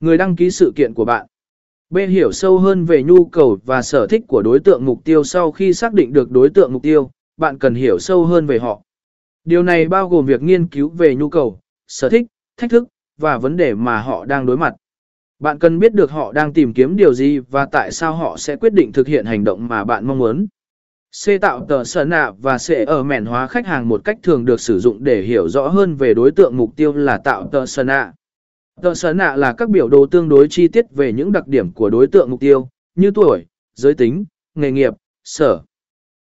Người đăng ký sự kiện của bạn. B. Hiểu sâu hơn về nhu cầu và sở thích của đối tượng mục tiêu sau khi xác định được đối tượng mục tiêu, bạn cần hiểu sâu hơn về họ. Điều này bao gồm việc nghiên cứu về nhu cầu, sở thích, thách thức, và vấn đề mà họ đang đối mặt. Bạn cần biết được họ đang tìm kiếm điều gì và tại sao họ sẽ quyết định thực hiện hành động mà bạn mong muốn. C tạo tờ sở nạ và C ở mẻn hóa khách hàng một cách thường được sử dụng để hiểu rõ hơn về đối tượng mục tiêu là tạo tờ sở nạ. Tờ sở nạ là các biểu đồ tương đối chi tiết về những đặc điểm của đối tượng mục tiêu, như tuổi, giới tính, nghề nghiệp, sở,